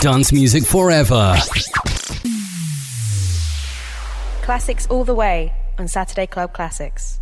Dance music forever. Classics all the way on Saturday Club Classics.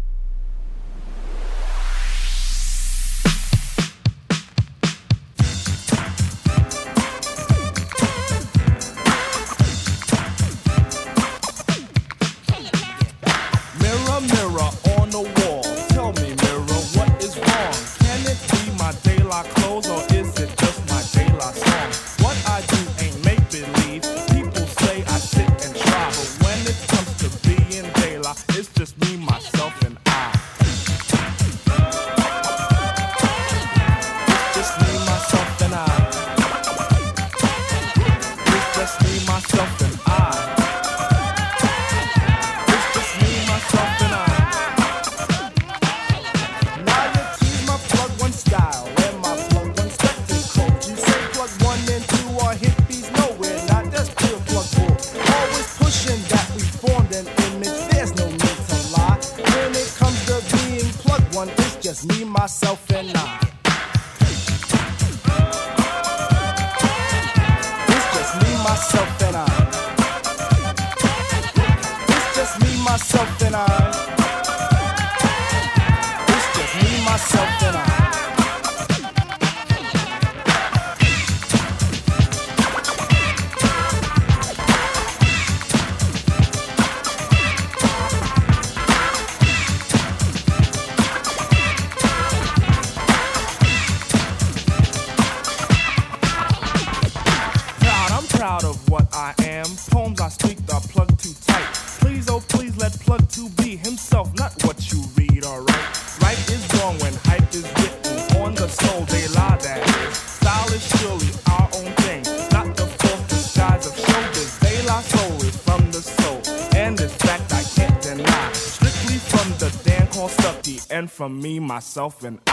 Myself, and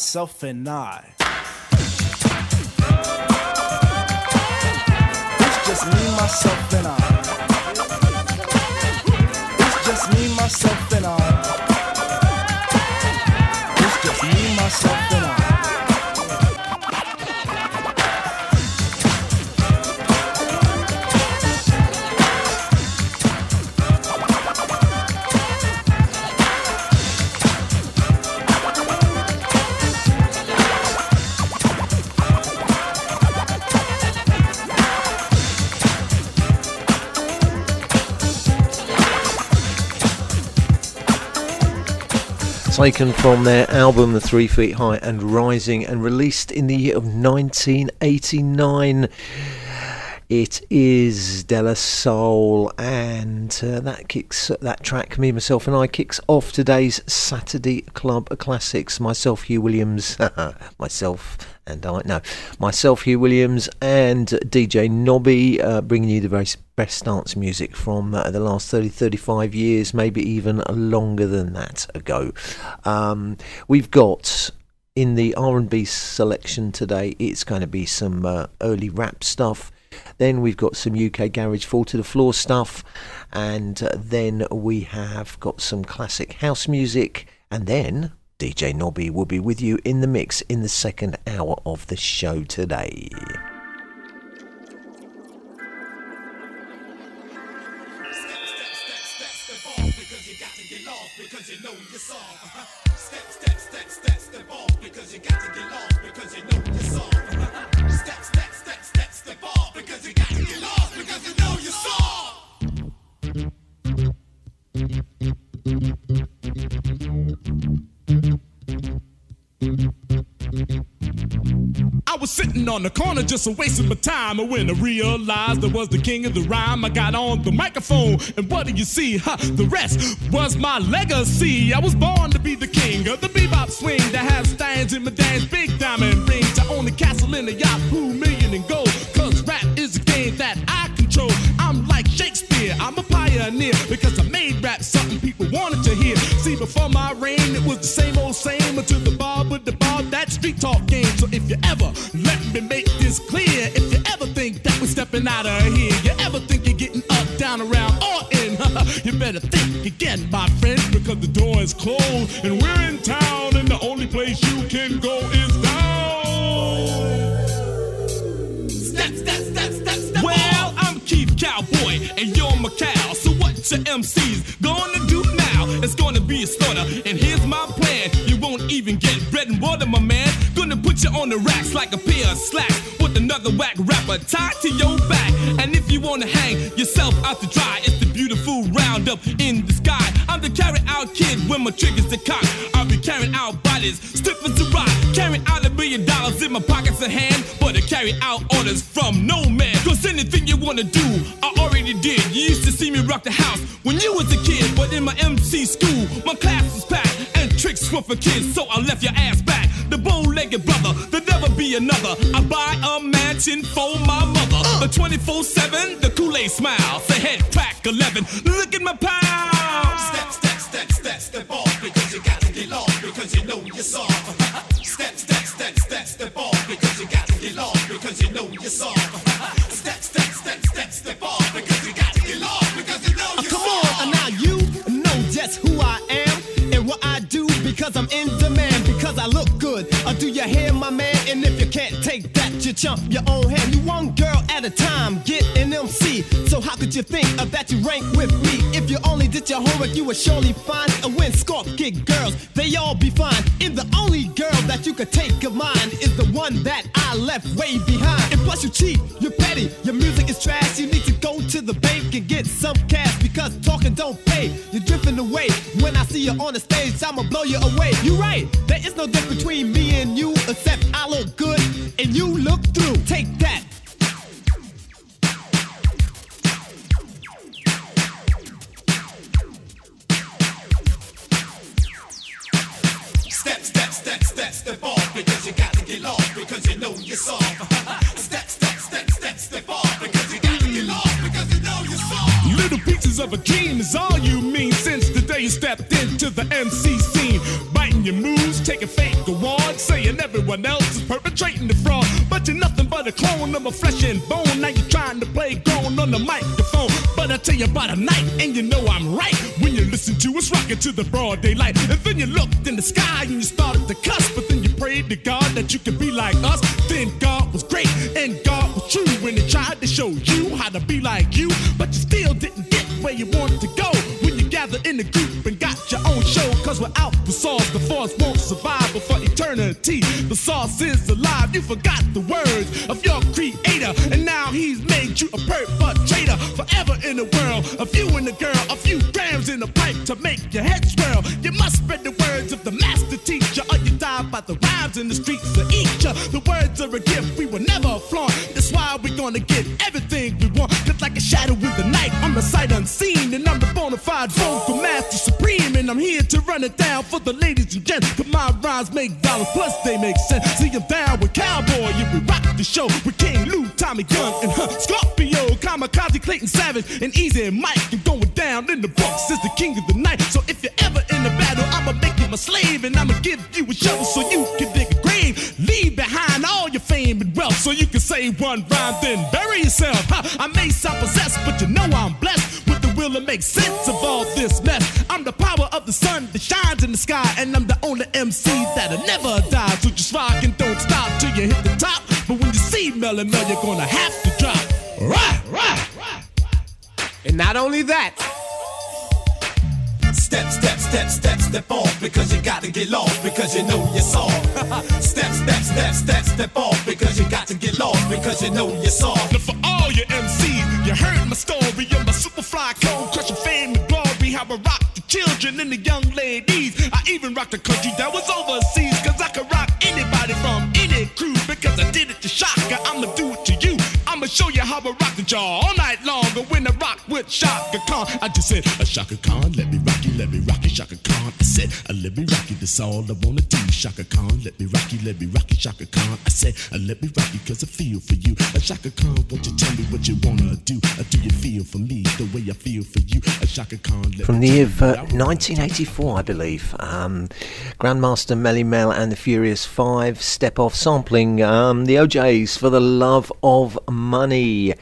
myself, and I. taken from their album The Three Feet High and Rising and released in the year of 1989. It is De La Soul, and uh, that kicks that track. Me, myself, and I kicks off today's Saturday Club Classics. Myself, Hugh Williams, myself, and I no, myself, Hugh Williams, and DJ Nobby, uh, bringing you the very best dance music from uh, the last 30, 35 years, maybe even longer than that ago. Um, we've got in the R&B selection today, it's going to be some uh, early rap stuff. Then we've got some UK garage fall to the floor stuff, and uh, then we have got some classic house music, and then DJ Nobby will be with you in the mix in the second hour of the show today. You. was sitting on the corner just a wasting my time. And when I realized I was the king of the rhyme, I got on the microphone. And what do you see? Huh, the rest was my legacy. I was born to be the king of the bebop swing that has stands in my dance, big diamond rings. I own the castle in the Yahoo million I'm a pioneer because I made rap something people wanted to hear. See, before my reign, it was the same old same until the bar with the bar, that street talk game. So if you ever let me make this clear, if you ever think that we're stepping out of here, you ever think you're getting up, down, around, or in, you better think again, my friend, because the door is closed and we're in town, and the only place you can go is down. Step, step, step, step, step. Well, Cowboy, and you're my cow. So what your MCs gonna do now? It's gonna be a slaughter, and here's my plan. You won't even get bread and water, my man. Gonna put you on the racks like a pair of slacks with another whack rapper tied to your back. And if you wanna hang yourself out to dry, it's the beautiful roundup in the sky. I'm the carry out kid when my trigger's the cock. I'll be carrying out bodies, stiff as a rock. Carrying out a million dollars in my pockets of hand, but I carry out orders from no man. Cause wanna do, I already did. You used to see me rock the house when you was a kid, but in my MC school, my class was packed and tricks were for kids, so I left your ass back. The bow-legged brother, there'll never be another. I buy a mansion for my mother. The 24-7, the Kool-Aid smile. Say head crack 11, look at my pound. Step, step, step, step, step off because you got to get lost because you know you're soft. Step, step, step, step, step off because you got to get lost because you know you're soft. Just who I am and what I do because I'm in demand, because I look good. Or do you hear my man? And if you can't take that, you chump your own hand. You one girl at a time, get an MC. So how could you think of that you rank with me? If you only did your homework, you would surely find a win. Scorp kick girls, they all be fine. And the only girl that you could take of mine is the one that I left way behind. And plus you cheat, you're petty, your music is trash. You need to go to the bank and get some cash because talking don't pay. You're drifting away. When I see you on the stage, I'ma blow you away. You right, there is no difference between me and you, except I look good and you look through. Take that. Step, step, step, off because you got to get lost because you know you're soft. Step, step, step, step, step off because you got to get lost because you know you're soft. Little pieces of a dream is all you mean since the day you stepped into the MC scene. Biting your moves, taking fake awards, saying everyone else is perpetrating the fraud. But you're nothing but a clone of my flesh and bone. Now you're trying to play grown on the microphone. But I tell you about a night, and you know I'm right. When you listen to us rocking to the broad daylight. And then you looked in the sky and you started to cuss. But then you prayed to God that you could be like us. Then God was great and God was true when he tried to show you how to be like you. But you still didn't get where you wanted to go. When you gathered in a group and got your own show. Cause without the sauce, the force won't survive for eternity. The sauce is alive. You forgot the words of your creator. And now he's made you a perpetrator. Forever in the world of you and the girl. A few grams in a pipe to make your head swirl. The master teacher. Or you die by the rhymes in the streets of each. The words are a gift we will never flaunt. That's why we're gonna get everything we want. Just like a shadow in the night. I'm the sight unseen. And I'm the bona fide vocal master supreme. And I'm here to run it down for the ladies and gents. Cause my rhymes make dollars, plus they make sense. See, I'm down with Cowboy. Yeah, we rock the show with King Lou, Tommy Gunn, and huh, Scorpio, Kamikaze, Clayton Savage, and Easy and Mike. And going down in the Bronx is the king of the You my slave. And I'ma give you a shovel so you can dig a grave. Leave behind all your fame and wealth so you can say one rhyme, then bury yourself. Huh, I may sound possessed, but you know I'm blessed with the will to make sense of all this mess. I'm the power of the sun that shines in the sky, and I'm the only MC that'll never die. So just rock and don't stop till you hit the top. But when you see Melle Mel, you're gonna have to drop. Right, right, And not only that, Step, step, step, step, step off because you gotta get lost because you know you're soft. step, step, step, step, step off because you got to get lost because you know you're soft. Now for all your MCs, you heard my story of my superfly cone crushing fame and glory. How I rock the children and the young ladies. I even rock the country that was overseas because I could rock anybody from any crew because I did it to Chaka, I'm gonna do it to you. I'm gonna show you how I rock jaw all night long. But when I rock with Chaka Khan, I just said, a Chaka Khan, let me rock you, let me rock you, Chaka Khan. I said, uh, let me rock you, that's all I wanna do. Chaka Khan, let me rock you, let me rock you, Chaka Khan. I said, uh, let me rock you, cause I feel for you. A Chaka Khan, won't you tell me what you wanna do? Uh, do you feel for me the way I feel for you? A Chaka Khan, From the year of uh, 1984, I believe. Um, Grandmaster Melle Mel and the Furious Five step off sampling um, the O'Jays for the love of money.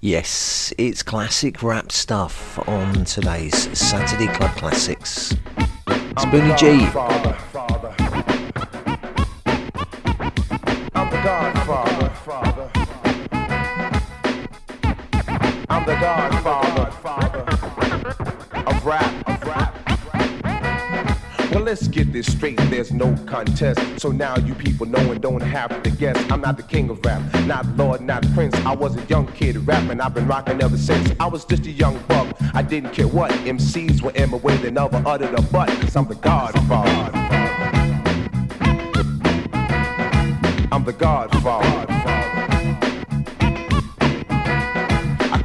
Yes, it's classic rap stuff on today's Saturday Club Classics. Spoonie G. Father. I'm the Godfather. I'm the Godfather of rap. Of rap. Well, let's get this straight, there's no contest. So now you people know and don't have to guess. I'm not the king of rap, not Lord, not Prince. I was a young kid rapping, I've been rocking ever since. I was just a young buck, I didn't care what. MCs were in my way, they never uttered a butt, cause I'm the Godfather. I'm the Godfather.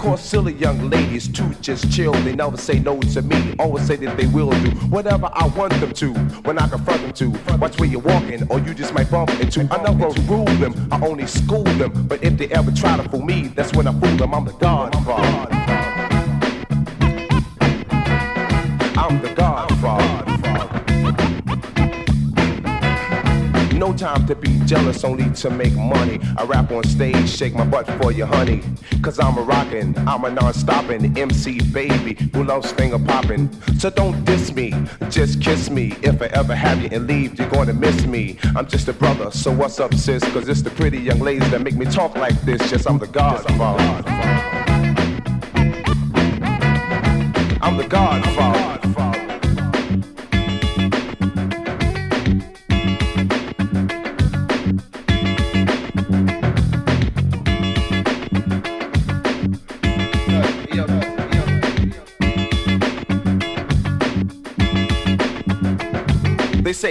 Call silly young ladies to just chill. They never say no to me. Always say that they will do whatever I want them to. When I confront them to, watch where you're walking, or you just might bump into. I never rule them, I only school them. But if they ever try to fool me, that's when I fool them. I'm the Godfather. Time to be jealous, only to make money. I rap on stage, shake my butt for you, honey. Cause I'm a rockin', I'm a non-stoppin' MC baby who loves finger poppin'. So don't diss me, just kiss me. If I ever have you and leave, you're gonna miss me. I'm just a brother, so what's up, sis? Cause it's the pretty young ladies that make me talk like this. Yes, I'm the Godfather. I'm the Godfather.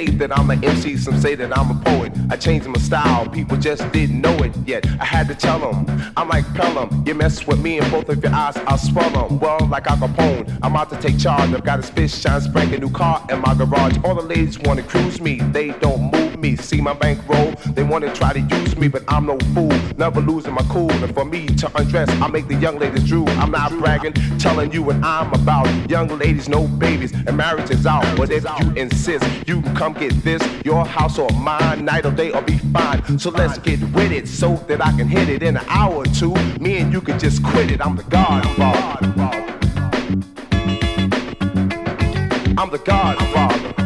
Say that I'm an MC, some say that I'm a poet. I changed my style, people just didn't know it yet. I had to tell them, I'm like Pelham. You mess with me and both of your eyes, I'll swell them. Well, like Al Capone, I'm out to take charge. I've got a spit shine, spank a new car in my garage. All the ladies wanna cruise me, they don't move me. See my bankroll, they wanna try to use me, but I'm no fool. Never losing my cool. And for me to undress, I make the young ladies drool. I'm not bragging, telling you what I'm about. Young ladies, no babies, and marriage is out. But if you insist, you can come get this, your house or mine, night or day or be fine. So let's get with it so that I can hit it in an hour or two. Me and you can just quit it. I'm the Godfather. I'm the Godfather.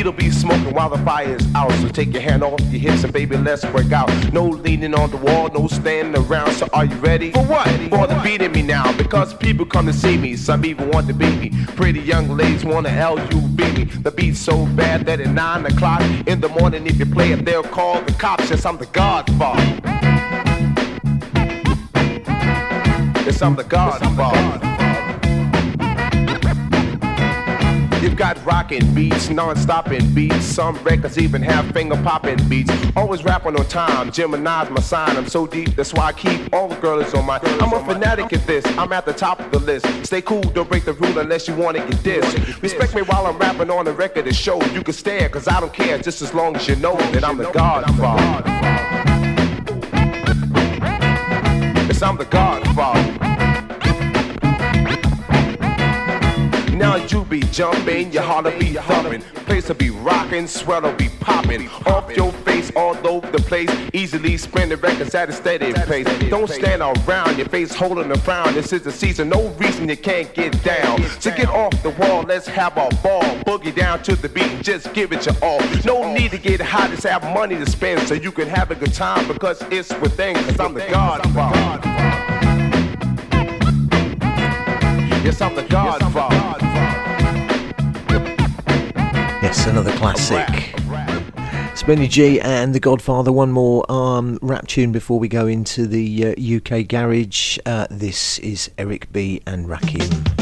The beat'll be smoking while the fire is out. So take your hand off your hips and baby, let's work out. No leaning on the wall, no standing around. So are you ready? For what? For the beat in me now. Because people come to see me. Some even want to beat me. Pretty young ladies wanna LUB me. The beat's so bad that at nine o'clock in the morning, if you play it, they'll call the cops. Yes, I'm the Godfather. Yes, I'm the Godfather. You've got rockin' beats, non-stopping beats. Some records even have finger-popping beats. Always rapping on time. Gemini's my sign. I'm so deep, that's why I keep all the girls on my. I'm a fanatic at this. I'm at the top of the list. Stay cool, don't break the rule unless you wanna get this. Respect me while I'm rapping on the record to show. You can stare, cause I don't care, just as long as you know that I'm the Godfather. Yes, I'm the Godfather. Now you be jumping, your heart will be thumping. Place will be rocking, sweat'll be popping. Off your face all over the place. Easily spin the records at a steady pace. Don't stand around, your face holding a frown. This is the season, no reason you can't get down. So get off the wall, let's have a ball. Boogie down to the beat just give it your all. No need to get high, just have money to spend so you can have a good time because it's within. Cause I'm the Godfather. Yes, I'm the Godfather. Another classic. Benny G and The Godfather. One more um, rap tune before we go into the uh, UK garage. Uh, this is Eric B and Rakim.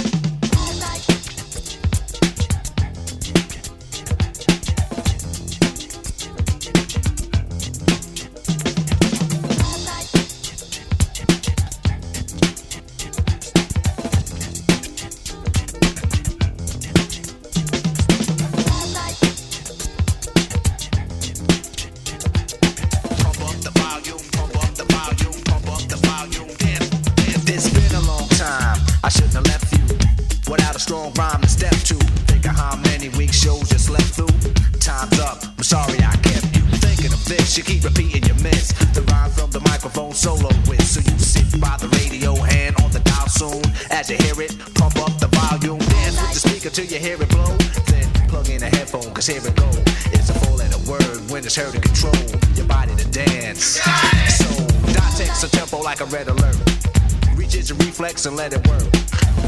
Reach and let it work.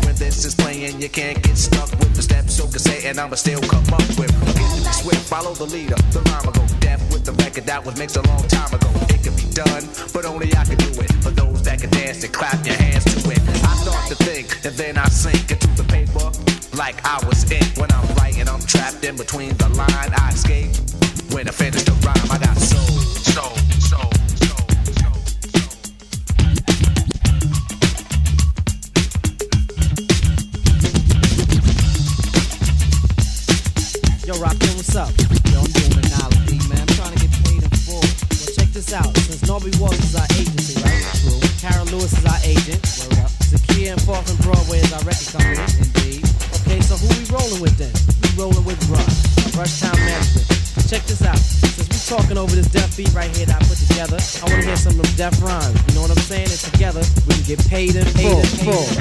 When this is playing, you can't get stuck with the steps. So can say, and I'ma still come up with. Be swift, follow the leader. The rhyme will go deaf with the record that was mixed a long time ago. It can be done, but only I can do it. For those that can dance and clap your hands to it. I start to think, and then I sink into the paper like I was in. When I'm writing, I'm trapped in between the line. I escape. When I finish full.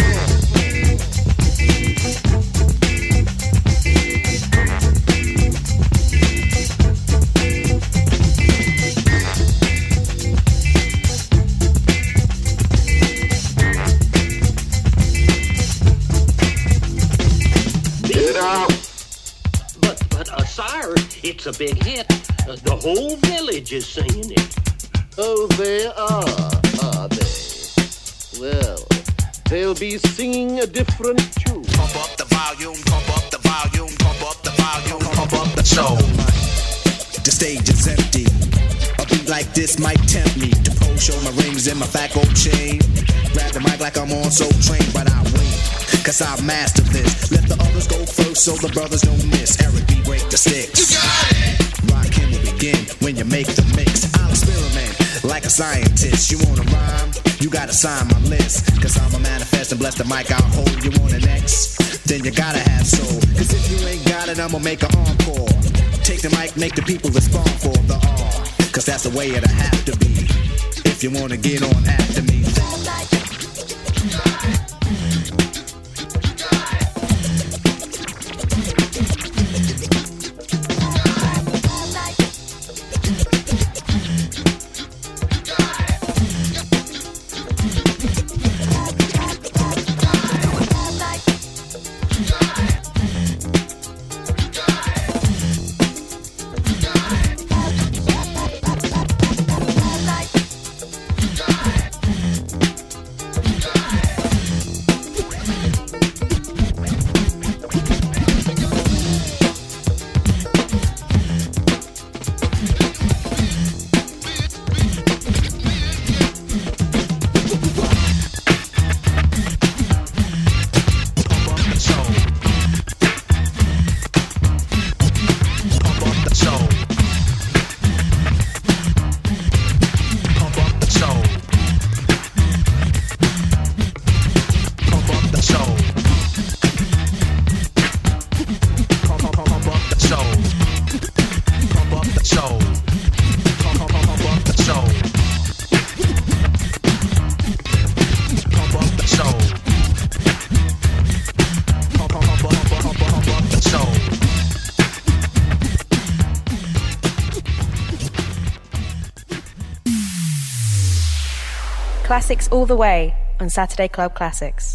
Cause I mastered this. Let the others go first so the brothers don't miss. Eric B. break the sticks. You got it! Rakim will begin when you make the mix. I'll experiment like a scientist. You wanna rhyme? You gotta sign my list. Cause I'm a manifest and bless the mic I'll hold. You want an X? Then you gotta have soul. Cause if you ain't got it, I'ma make an encore. Take the mic, make the people respond for the R. Cause that's the way it'll have to be. If you wanna get on after me. Classics all the way on Saturday Club Classics.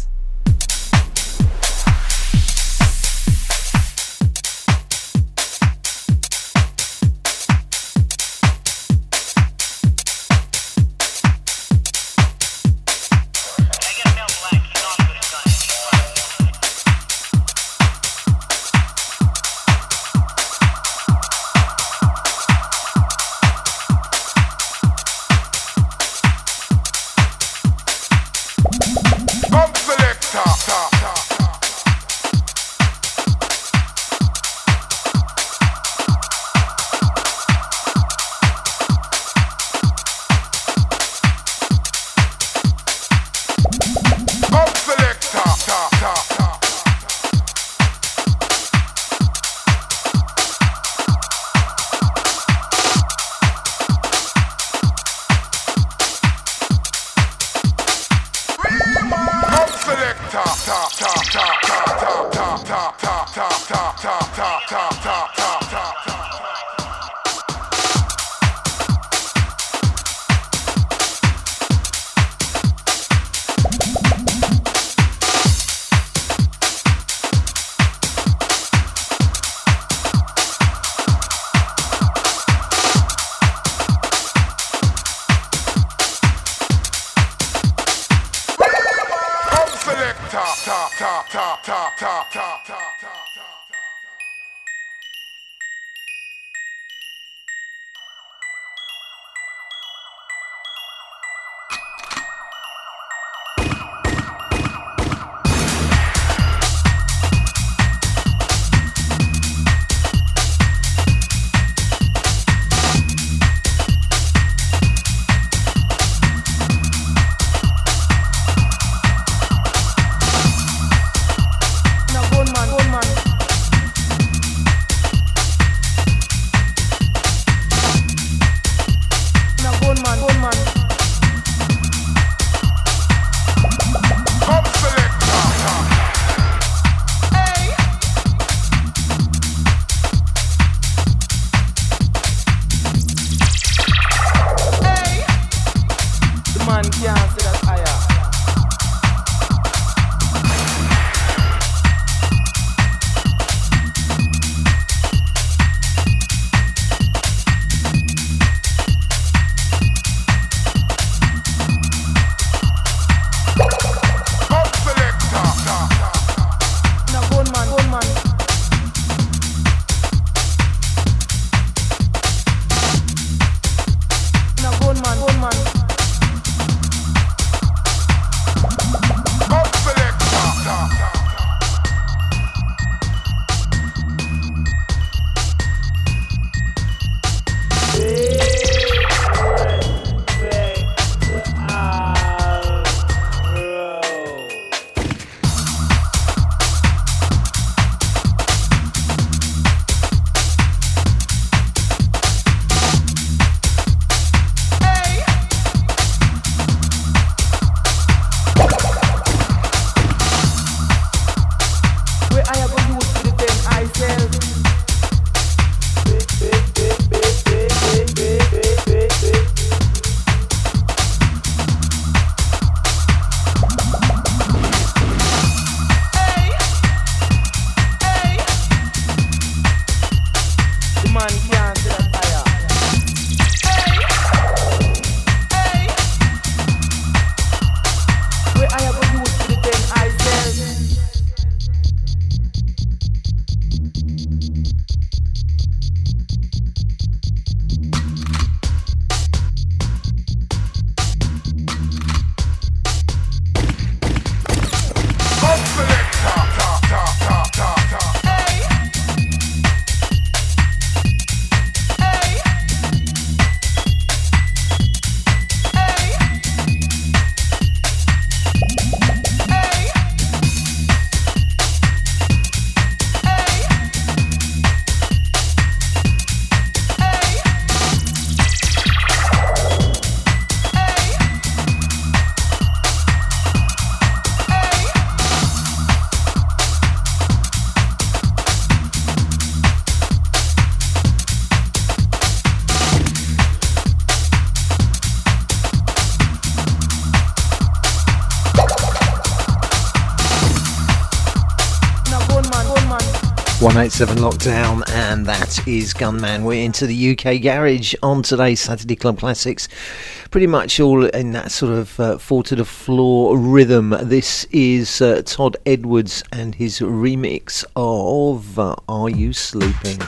187 Lockdown, and that is Gunman. We're into the UK Garage on today's Saturday Club Classics. Pretty much all in that sort of uh, four to the floor rhythm. This is uh, Todd Edwards and his remix of uh, Are You Sleeping?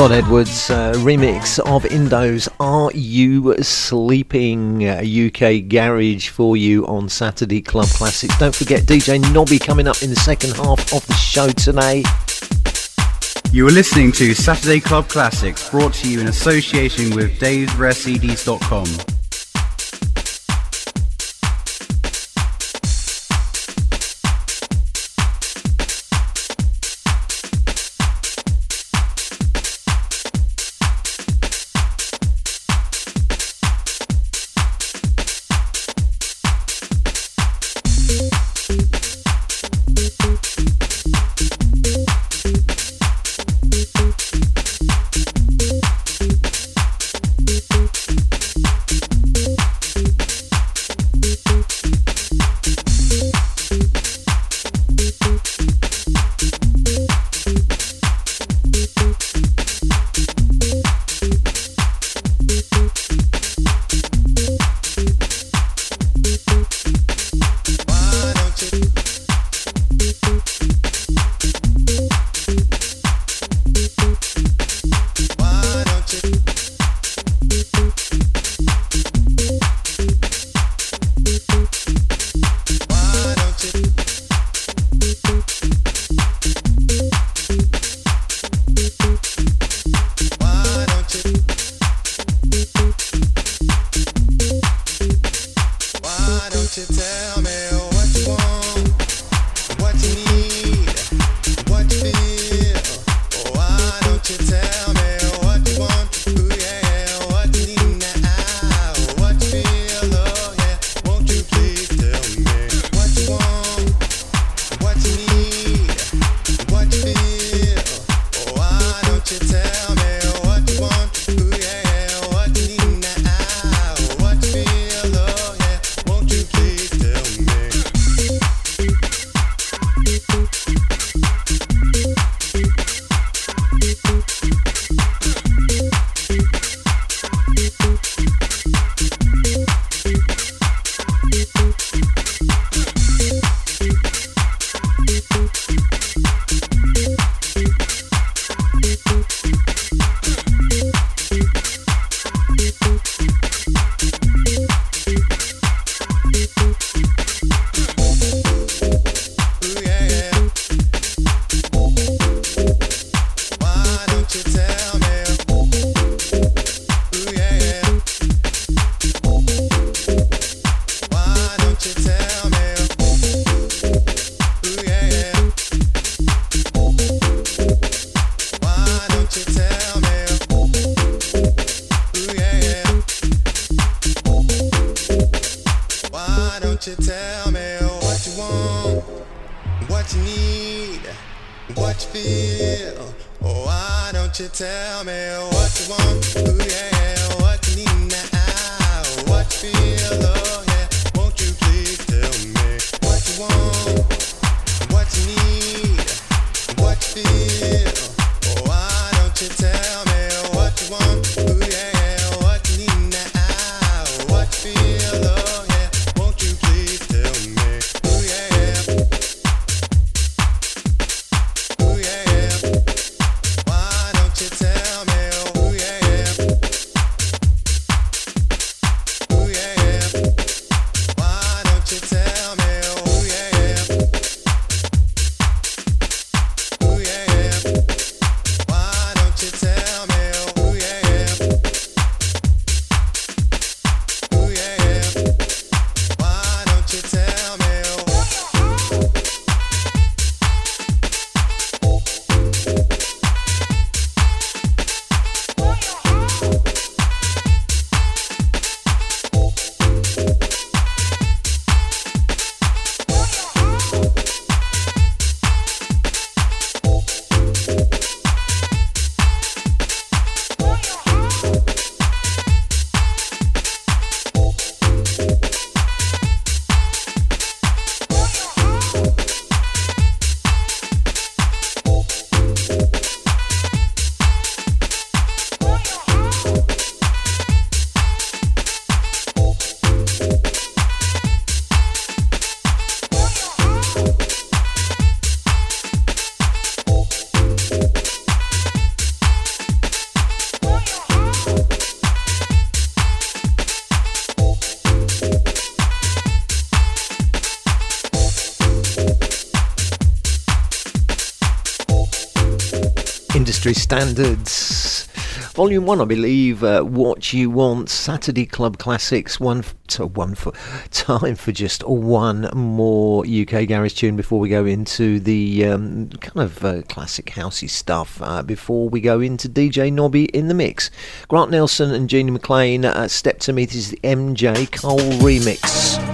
Todd Edwards uh, remix of Indo's Are You Sleeping? UK Garage for you on Saturday Club Classics. Don't forget DJ Nobby coming up in the second half of the show today. You are listening to Saturday Club Classics, brought to you in association with Dave'sRareCDs.com. standards. Volume 1, I believe, uh, What You Want, Saturday Club Classics, one, f- to one for time for just one more UK Garage tune before we go into the um, kind of uh, classic housey stuff, uh, before we go into DJ Nobby in the mix. Grant Nelson and Gina McLean, uh, Step to Me, this is the MJ Cole remix.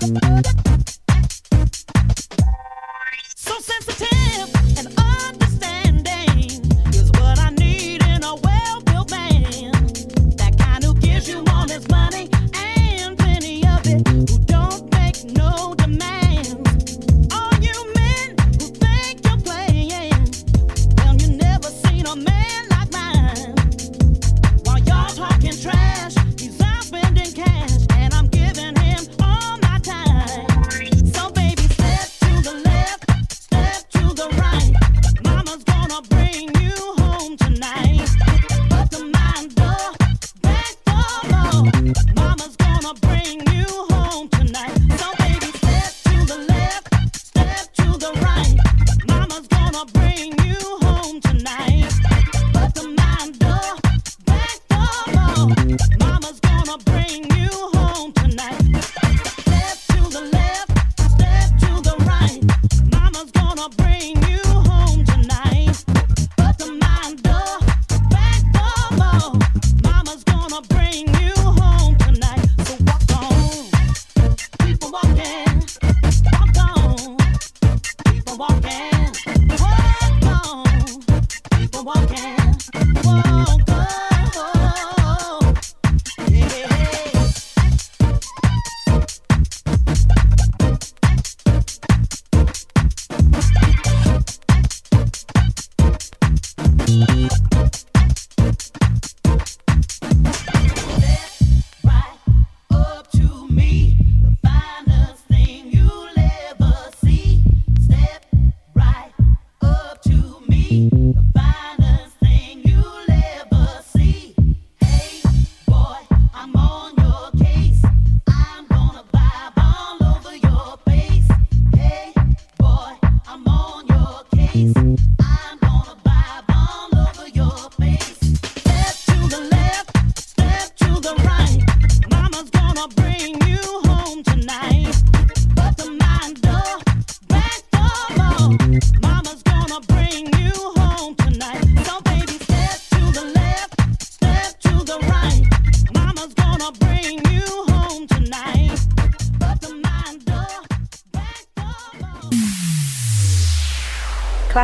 Thank you.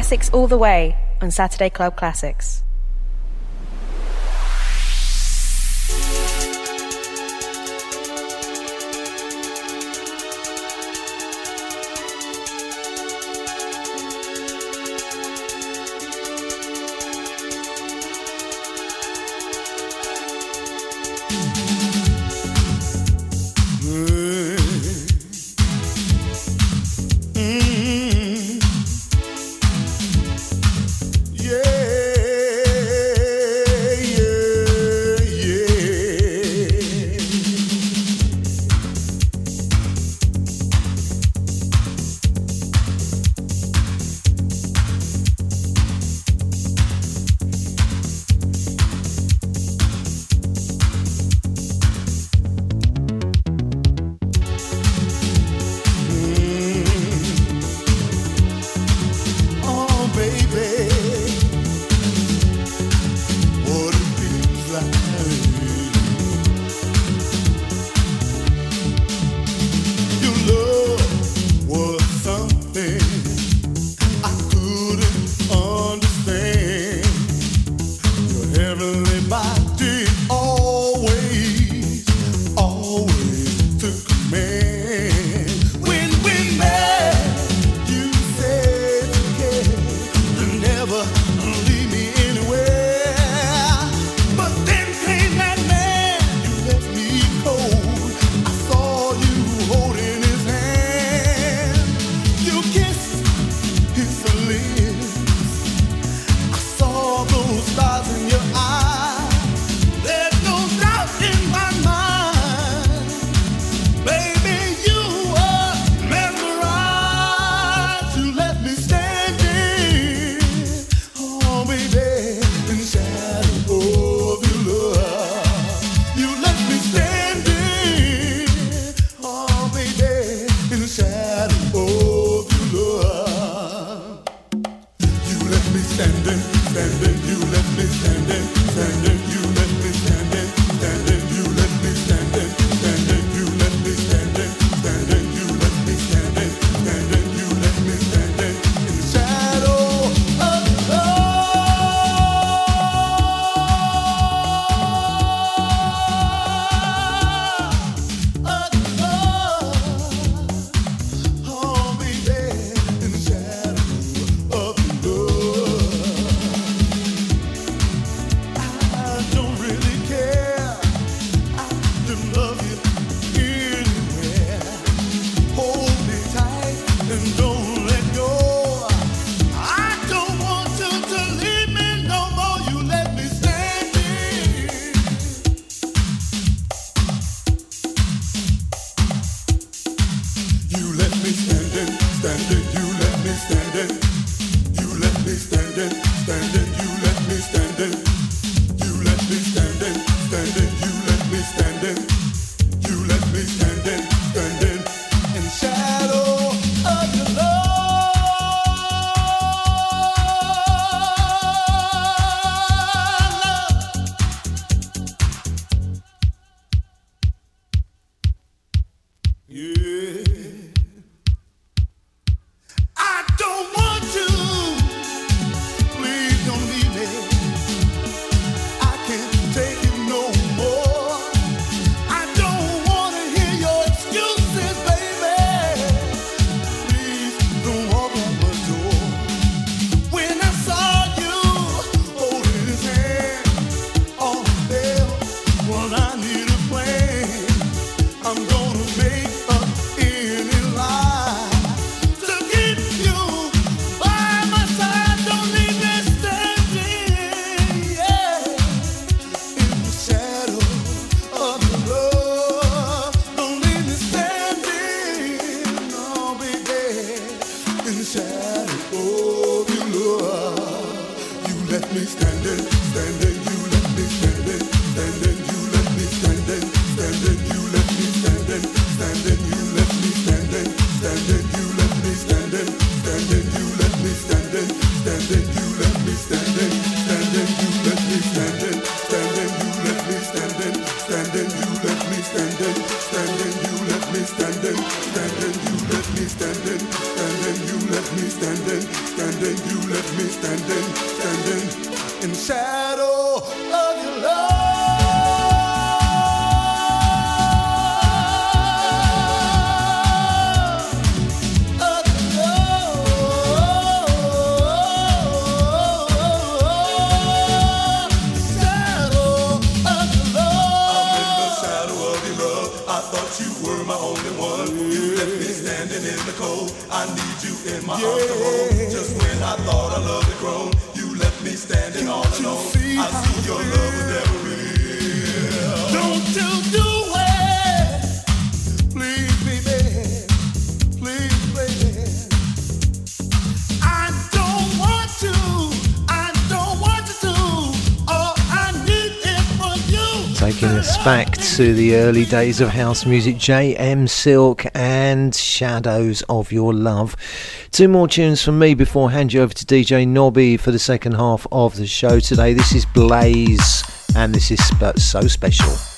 classics all the way on Saturday Club Classics. Standing, you left me standing, standing, you left me standing, standing, you left me standing, standing. In shadow in my arms to hold. Just when I thought our love had grown, you left me standing all alone. I see your love was never real. Don't you do it, please, baby, please, baby. I don't want to, I don't want to. All I need is for you. Taking us back to the early days of house music, J.M. Silk and Shadows of Your Love. Two more tunes from me before I hand you over to DJ Nobby for the second half of the show today. This is Blaze, and this is so special.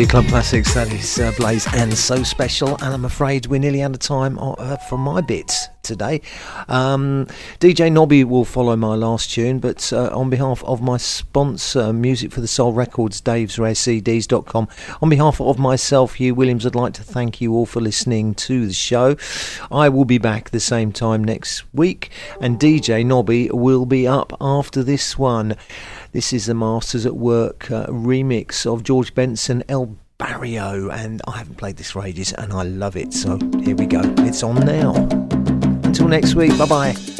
Saturday Club Classics, that is uh, Blaze and So Special. And I'm afraid we're nearly out of time uh, for my bits today. Um, DJ Nobby will follow my last tune, but uh, on behalf of my sponsor, Music for the Soul Records, Dave's Rare CDs.com, on behalf of myself, Hugh Williams, I'd like to thank you all for listening to the show. I will be back the same time next week, and DJ Nobby will be up after this one. This is the Masters at Work uh, remix of George Benson, El Barrio, and I haven't played this for ages, and I love it. So here we go. It's on now. Until next week, bye bye.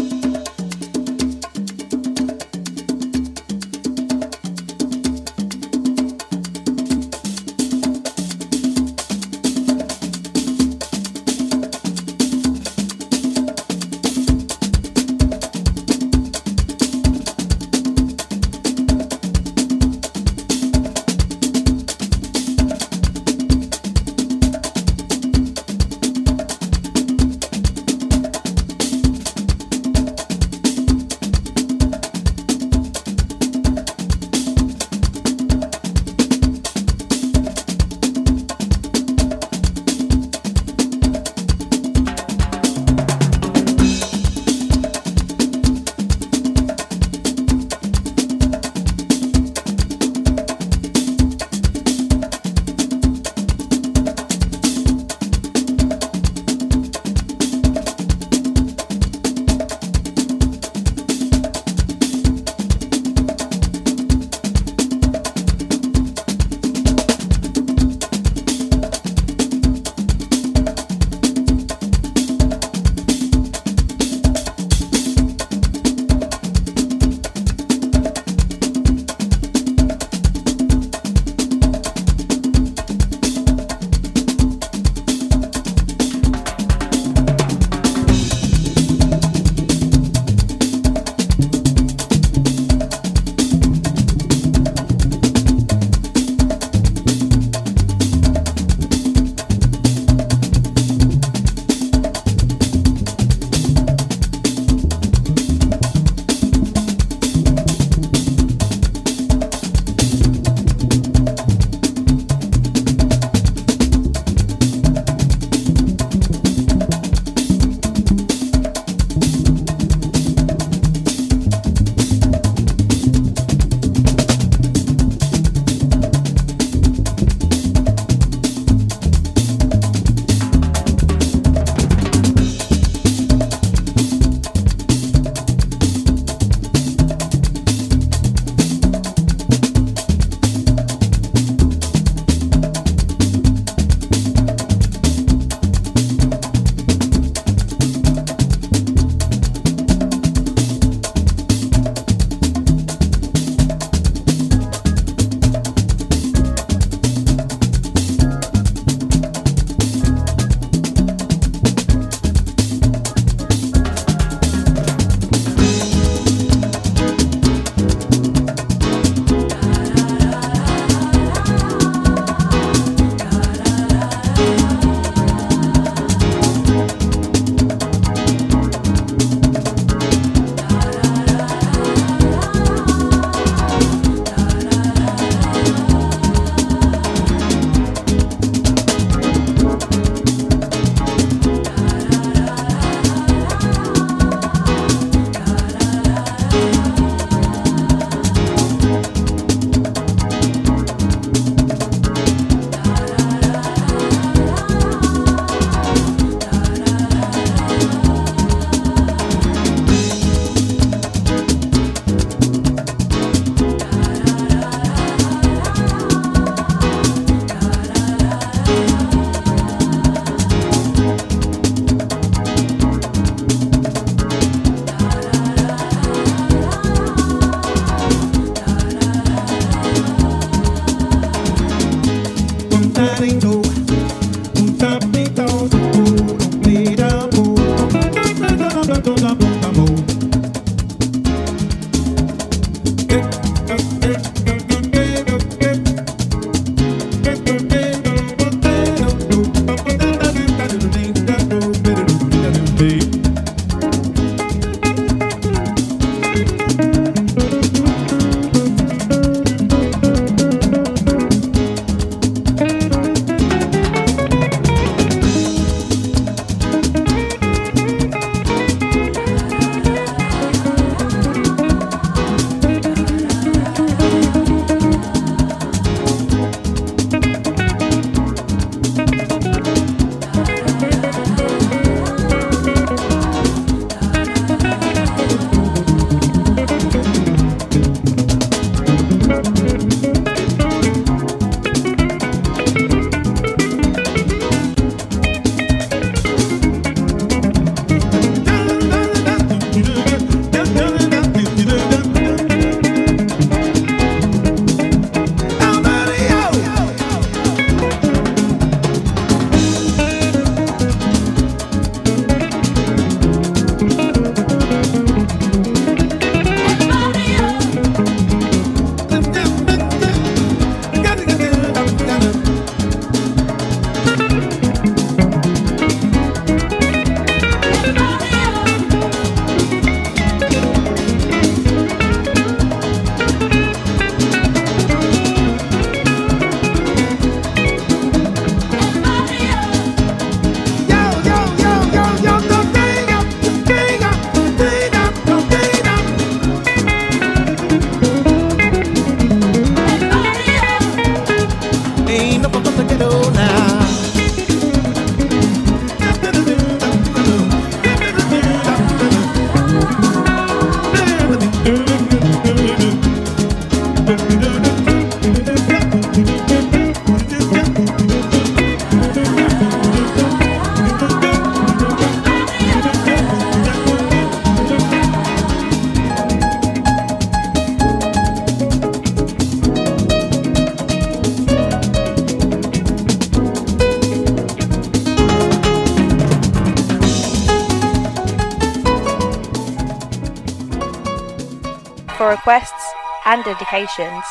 For requests and dedications,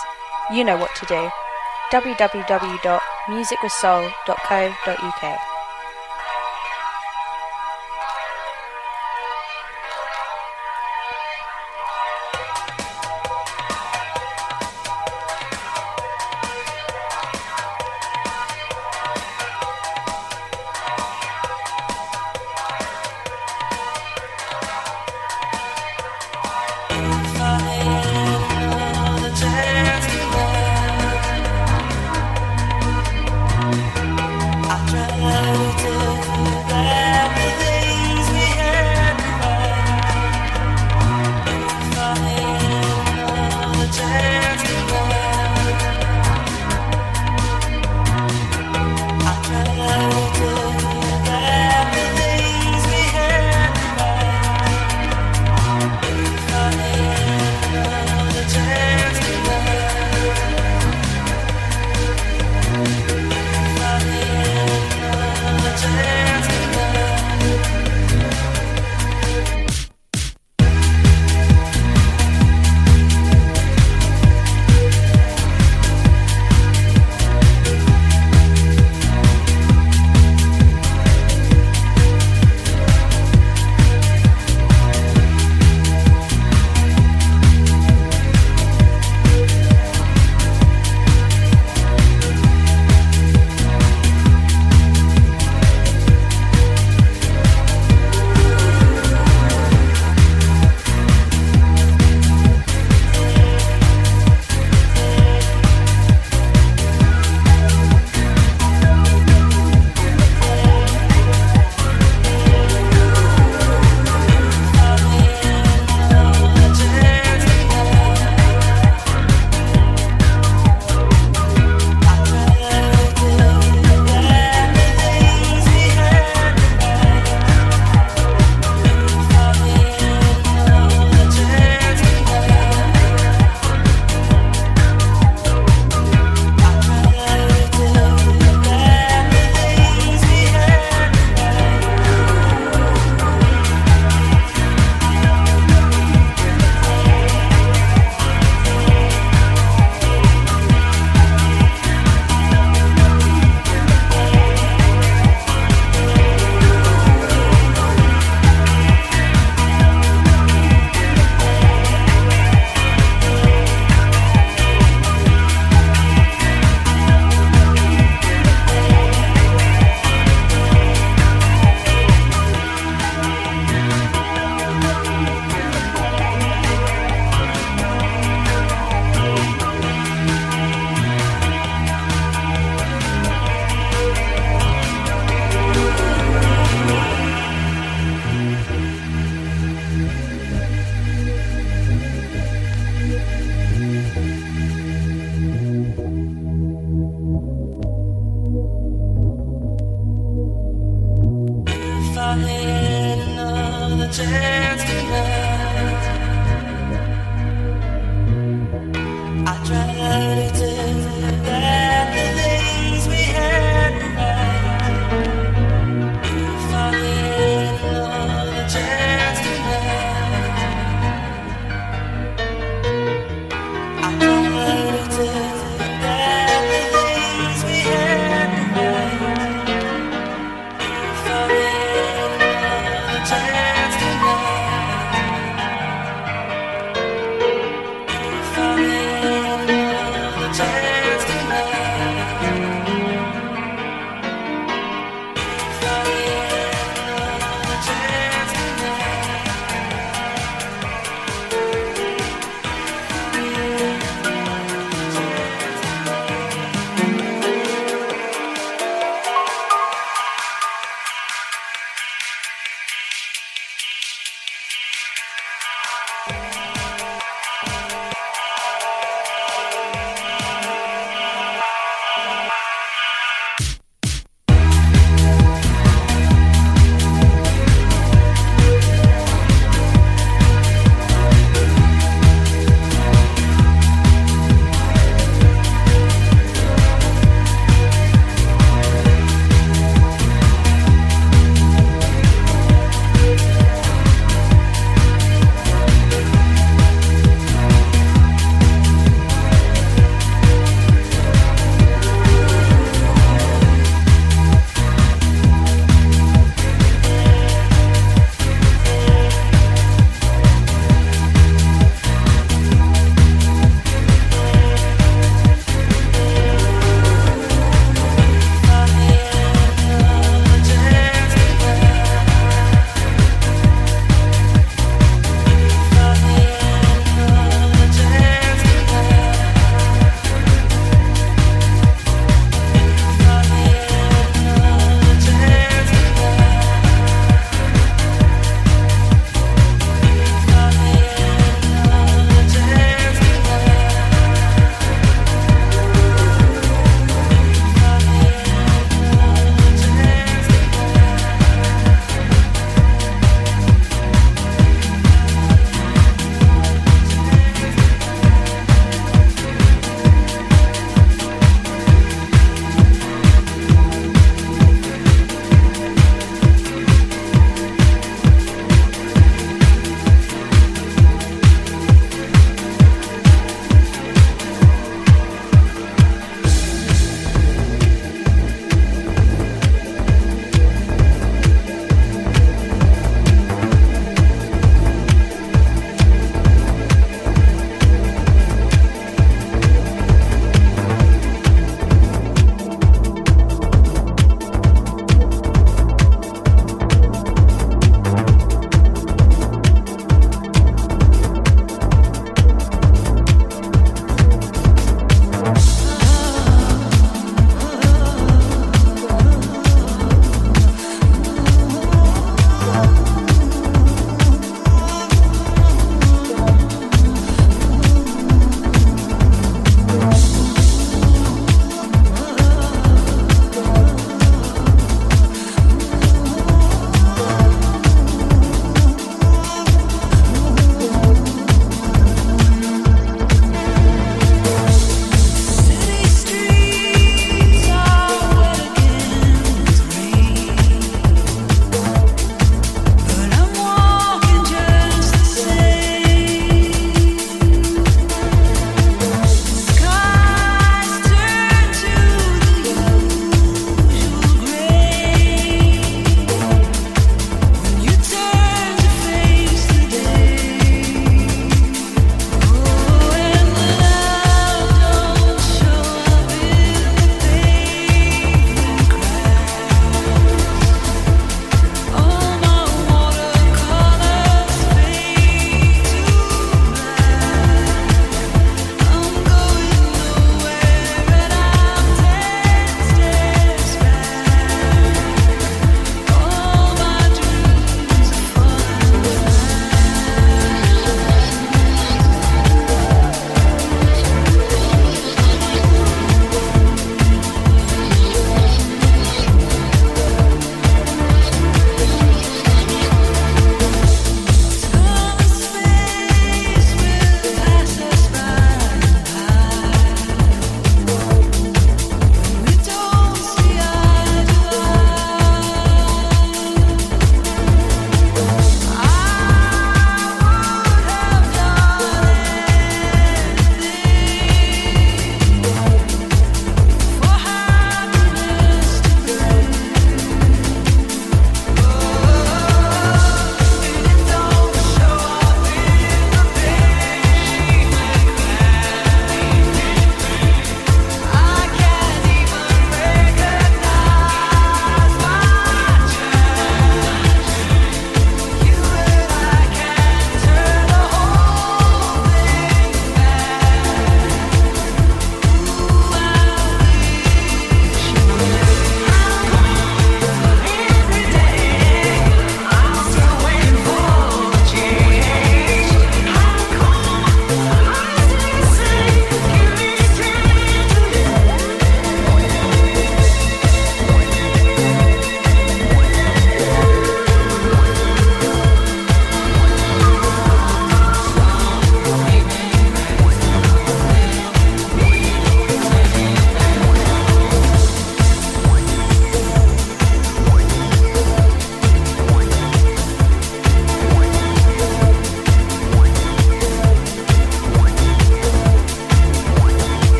you know what to do. www.musicwithsoul.co.uk.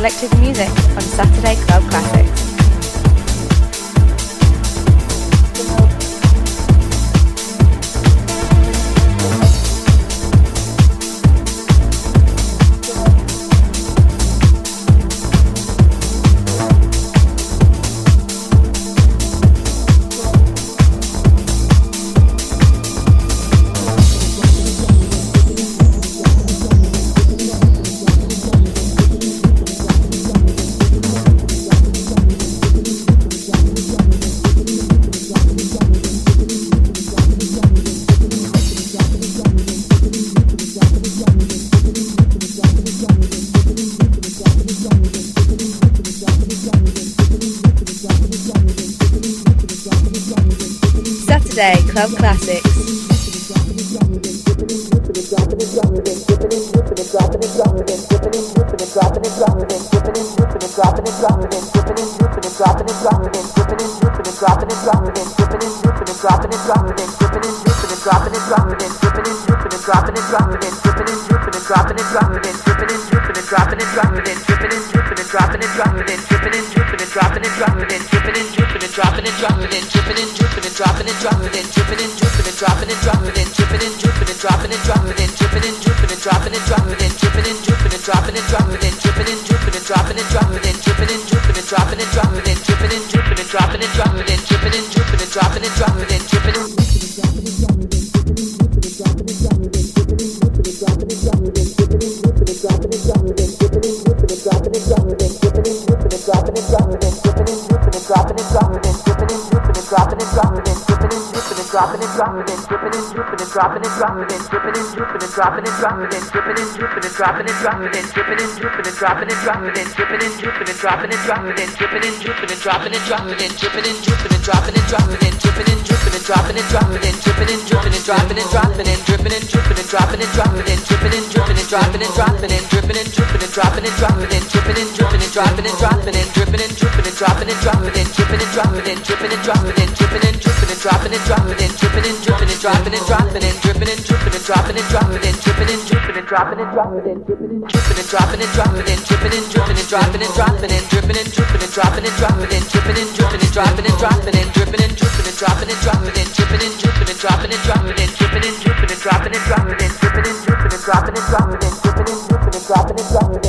selected music on Saturday Club Classic. dropping and dropping and dripping and dripping and dropping and dropping and dripping and dripping and dropping and dropping and dripping and dripping and dropping and dropping and dripping and dripping and dropping and dropping and dripping and dripping and dropping and dropping and dripping and dripping and dropping and dropping and dripping and dripping and dropping and dropping and dripping and dripping and dropping and dropping and dripping and dripping and dropping and dropping and dripping and dripping and dropping and dropping and dripping and dripping and dropping and dropping and dripping and dripping and dropping and dropping and dripping and dripping and dropping and dropping and dripping and dropping and dripping and dropping and dripping and Dropping and dropping and dropping and dripping and dripping and dropping and dropping and dripping and dripping and dropping and dropping and dripping and dripping and dropping and dropping and dripping and dripping and dropping and dropping and dripping and dripping and dropping and dropping and dripping and dripping and dropping and dropping and dripping and dripping and dropping and dropping and dripping and dripping and dropping and dropping and dripping and dripping and dropping and dropping and dripping and dripping and dropping and dropping and dripping and dripping and dropping and dropping and dripping and dripping and dropping and dropping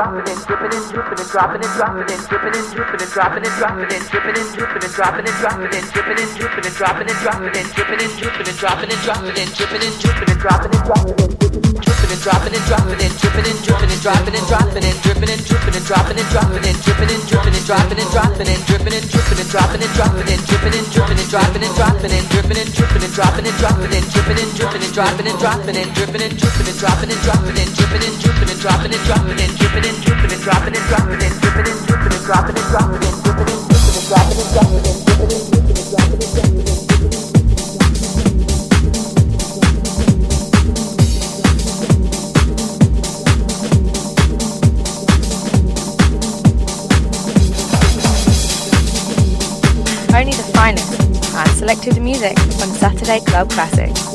dropping and dripping and dripping and dropping and dropping and dripping and dripping and dropping and dropping and dripping and dripping and dropping and dropping and dripping and dripping and dropping and dropping and dripping and dripping and dropping and dropping and dripping and dripping and dropping and dropping and dropping and dropping and dripping and dripping and dropping and dropping and dripping and dripping and dropping and dropping and dripping and dripping and dropping and dropping and dripping and dripping and dropping and dropping and dripping and dripping and dropping and dropping and dripping and dripping and dropping and dropping and dripping and dripping and dropping and dropping and dripping and dripping and dropping and dropping and dripping and dripping and dropping and dropping and dripping and dripping and dropping and dropping and dripping and dripping and dropping and dropping and dripping and dripping and dropping and dropping and and selected music on Saturday Club Classics.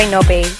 DJ Nobby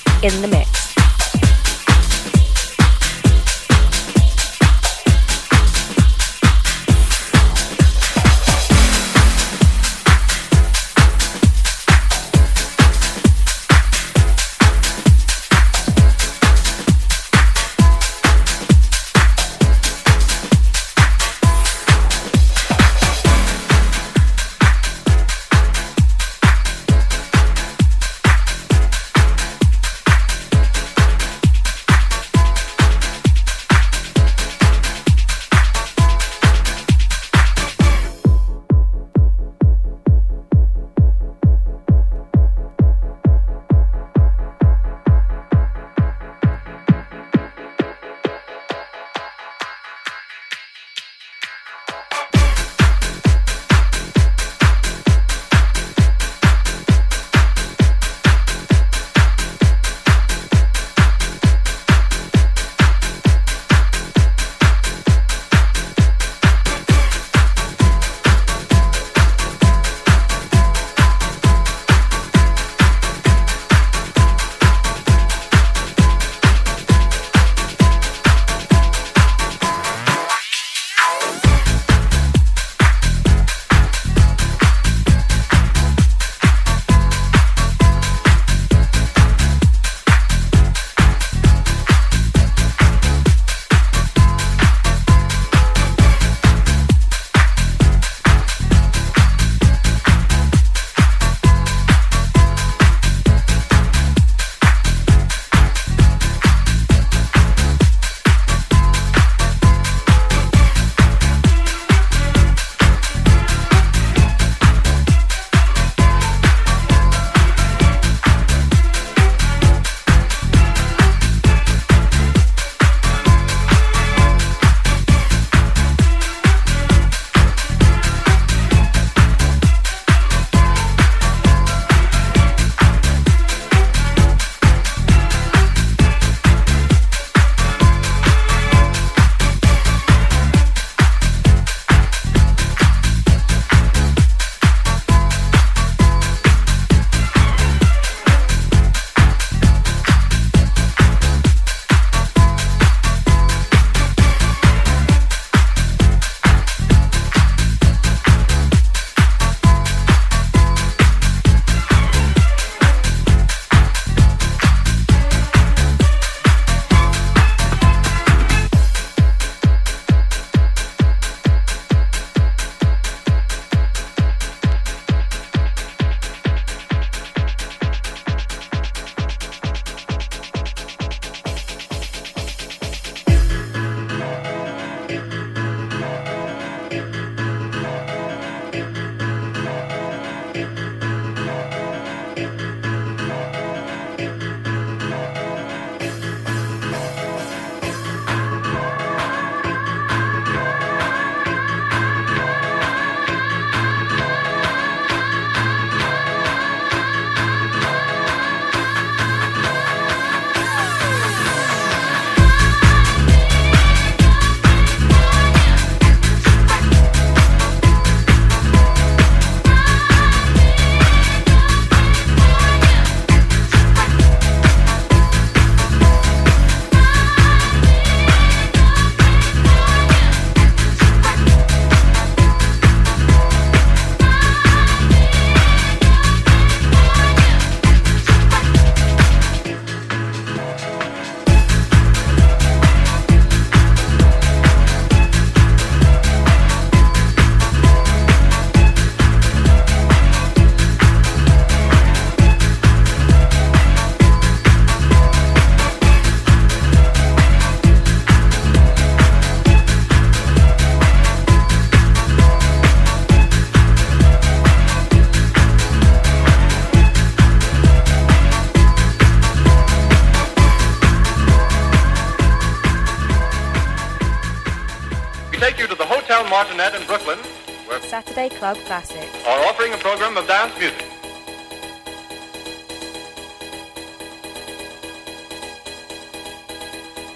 take you to the Hotel Martinet in Brooklyn, where Saturday Club Classics are offering a program of dance music.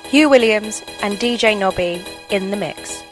Hugh Williams and DJ Nobby in the mix.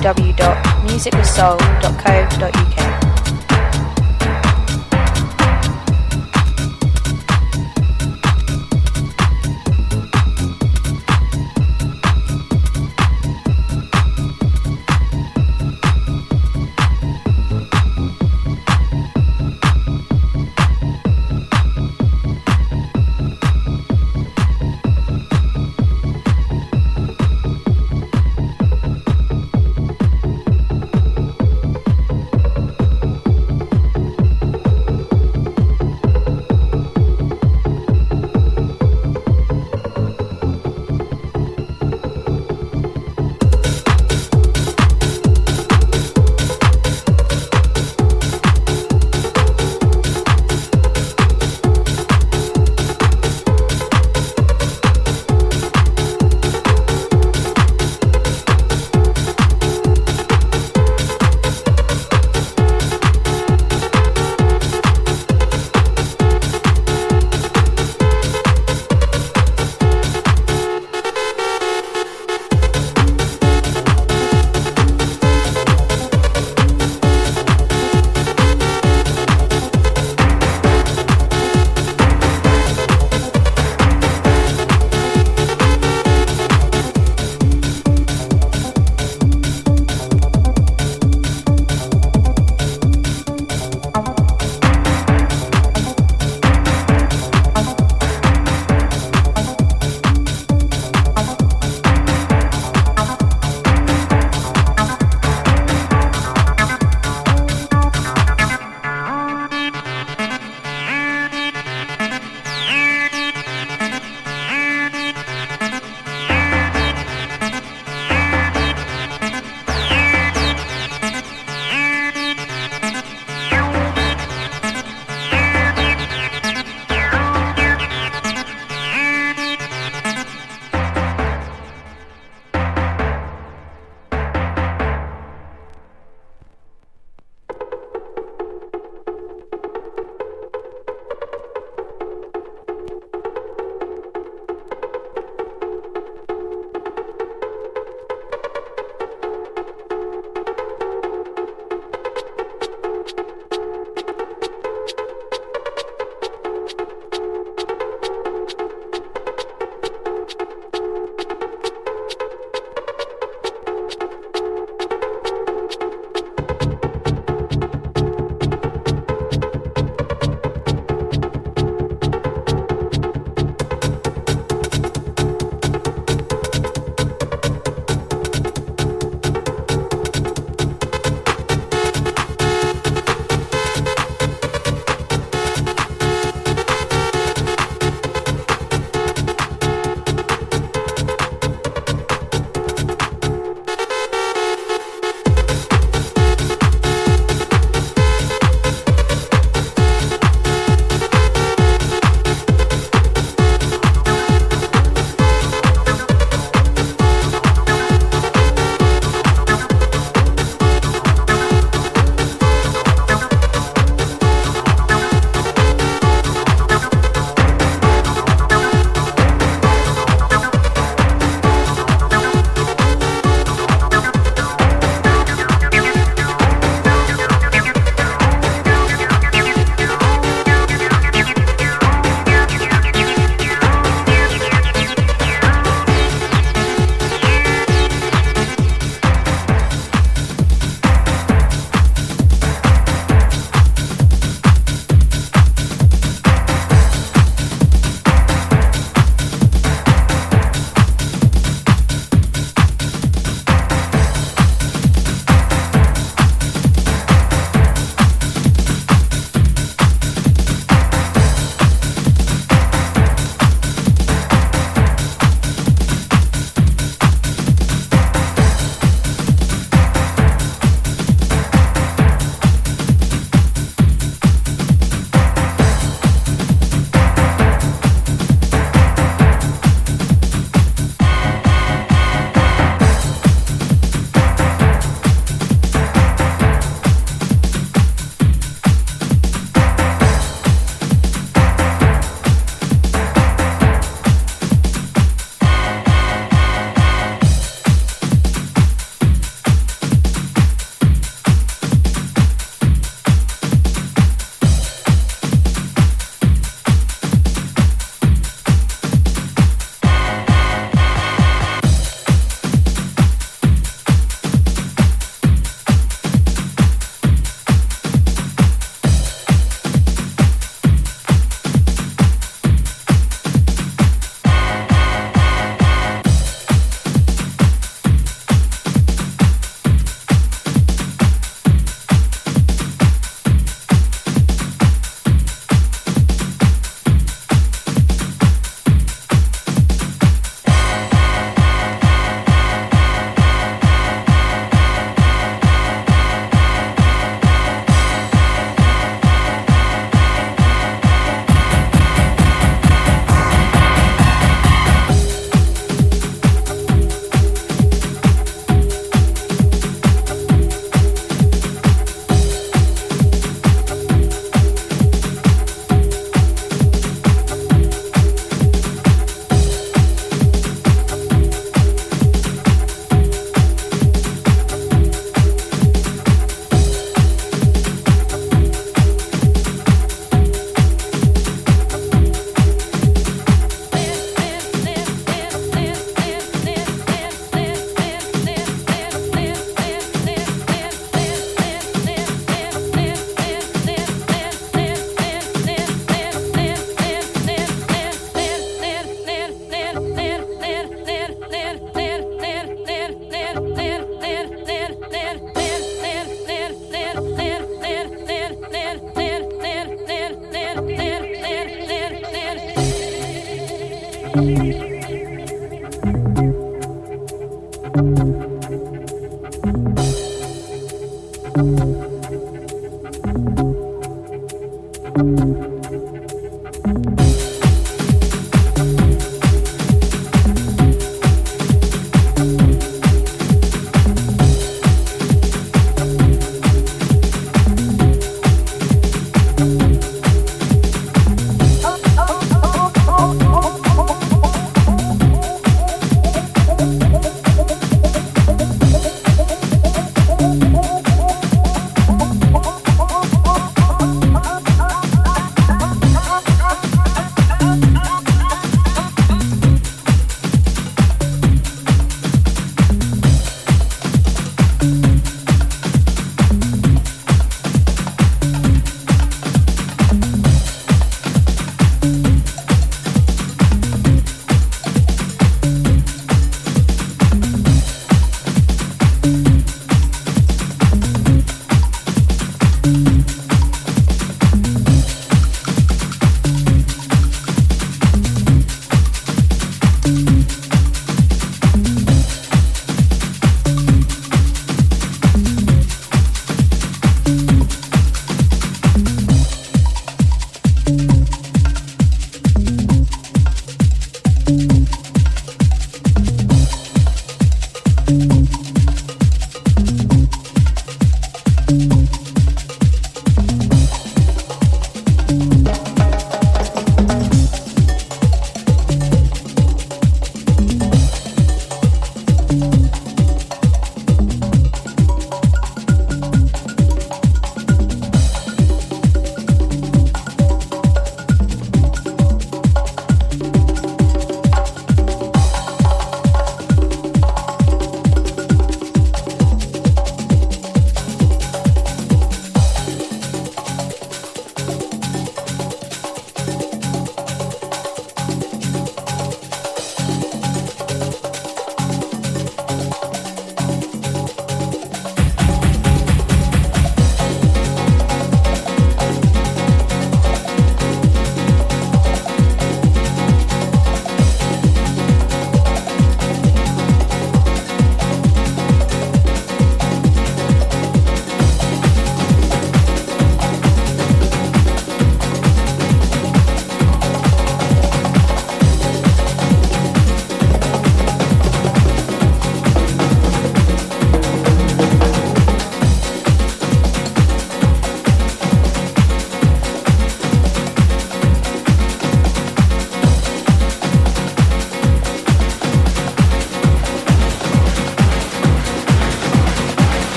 www.musicwithsoul.co.uk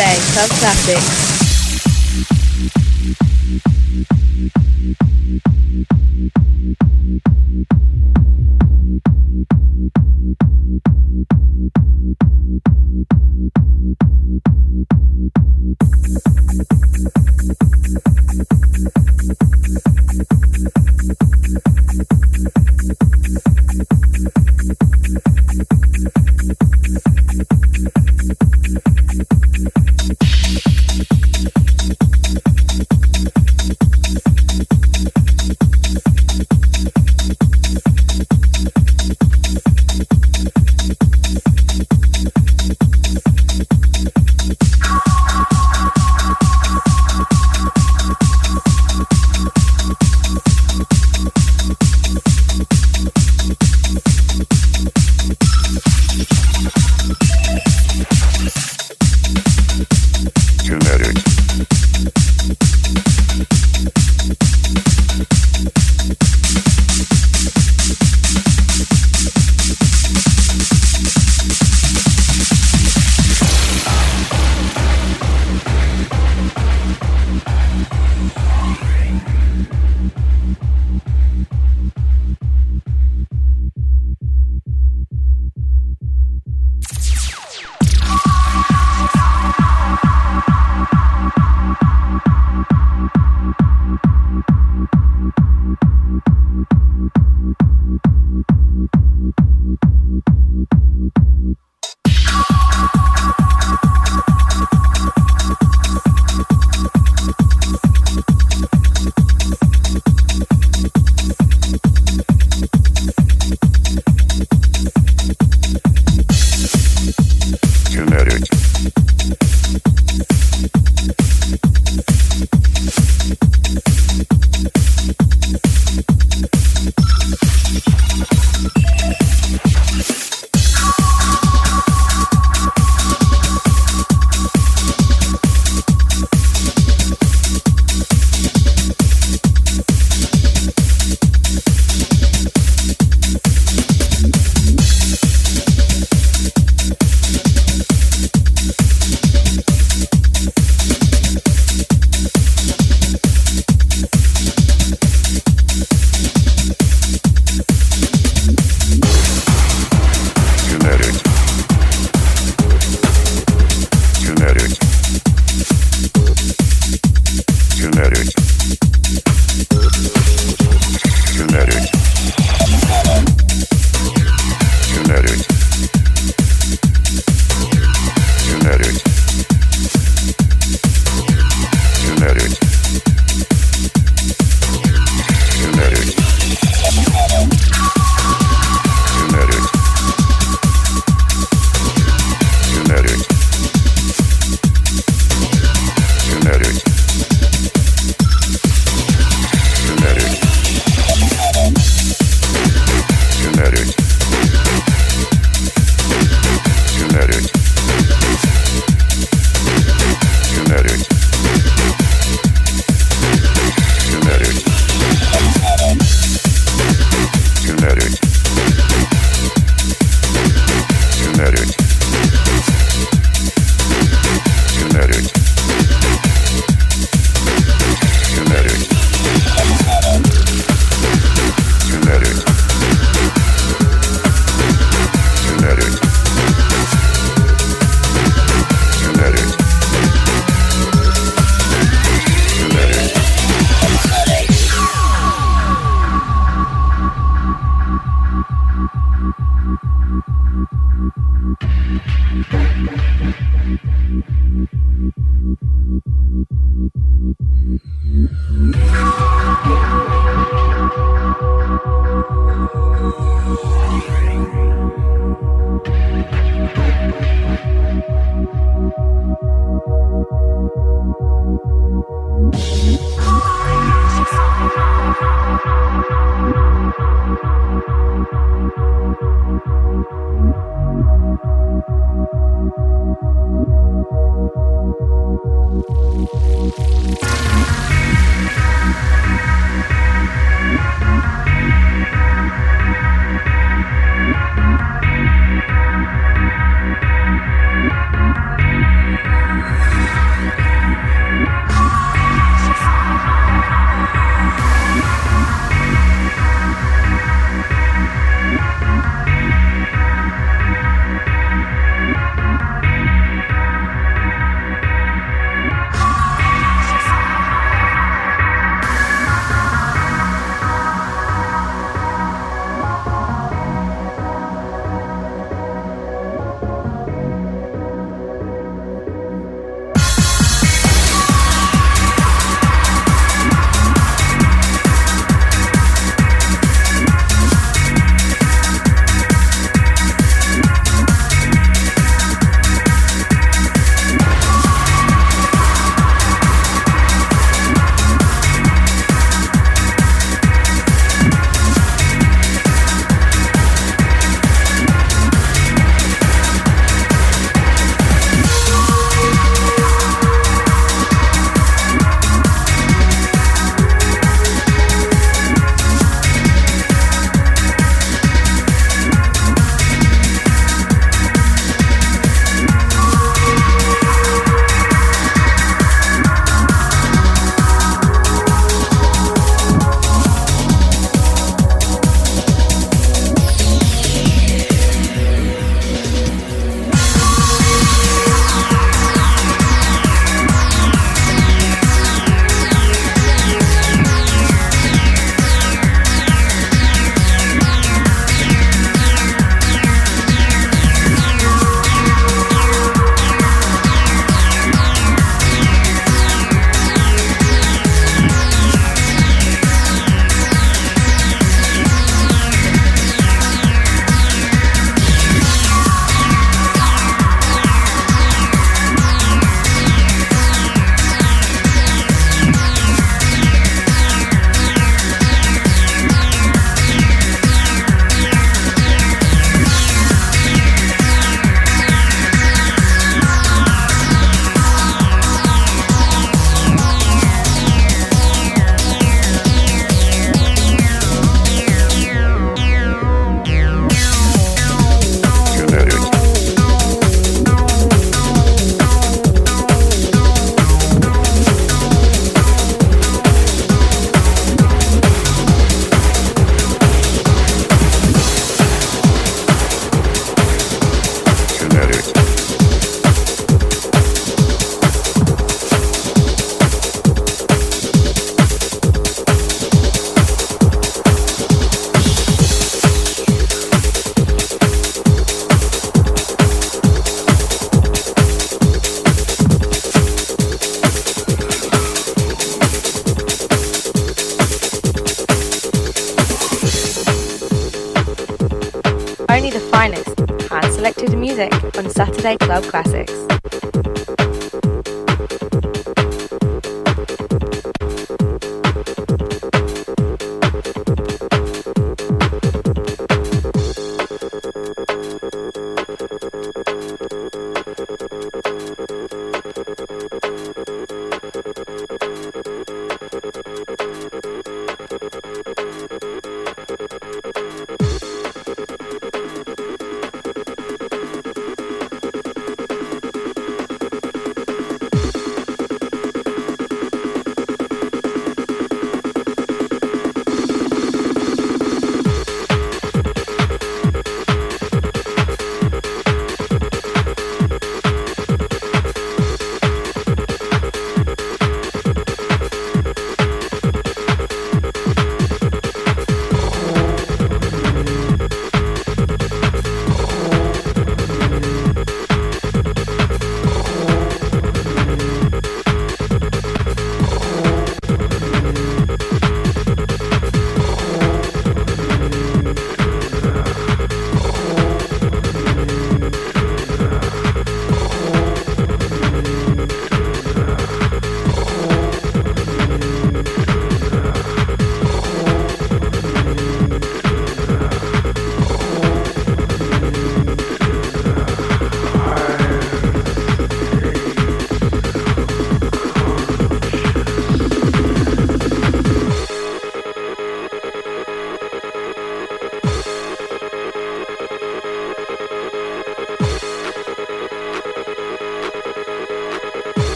Saturday Club Classics.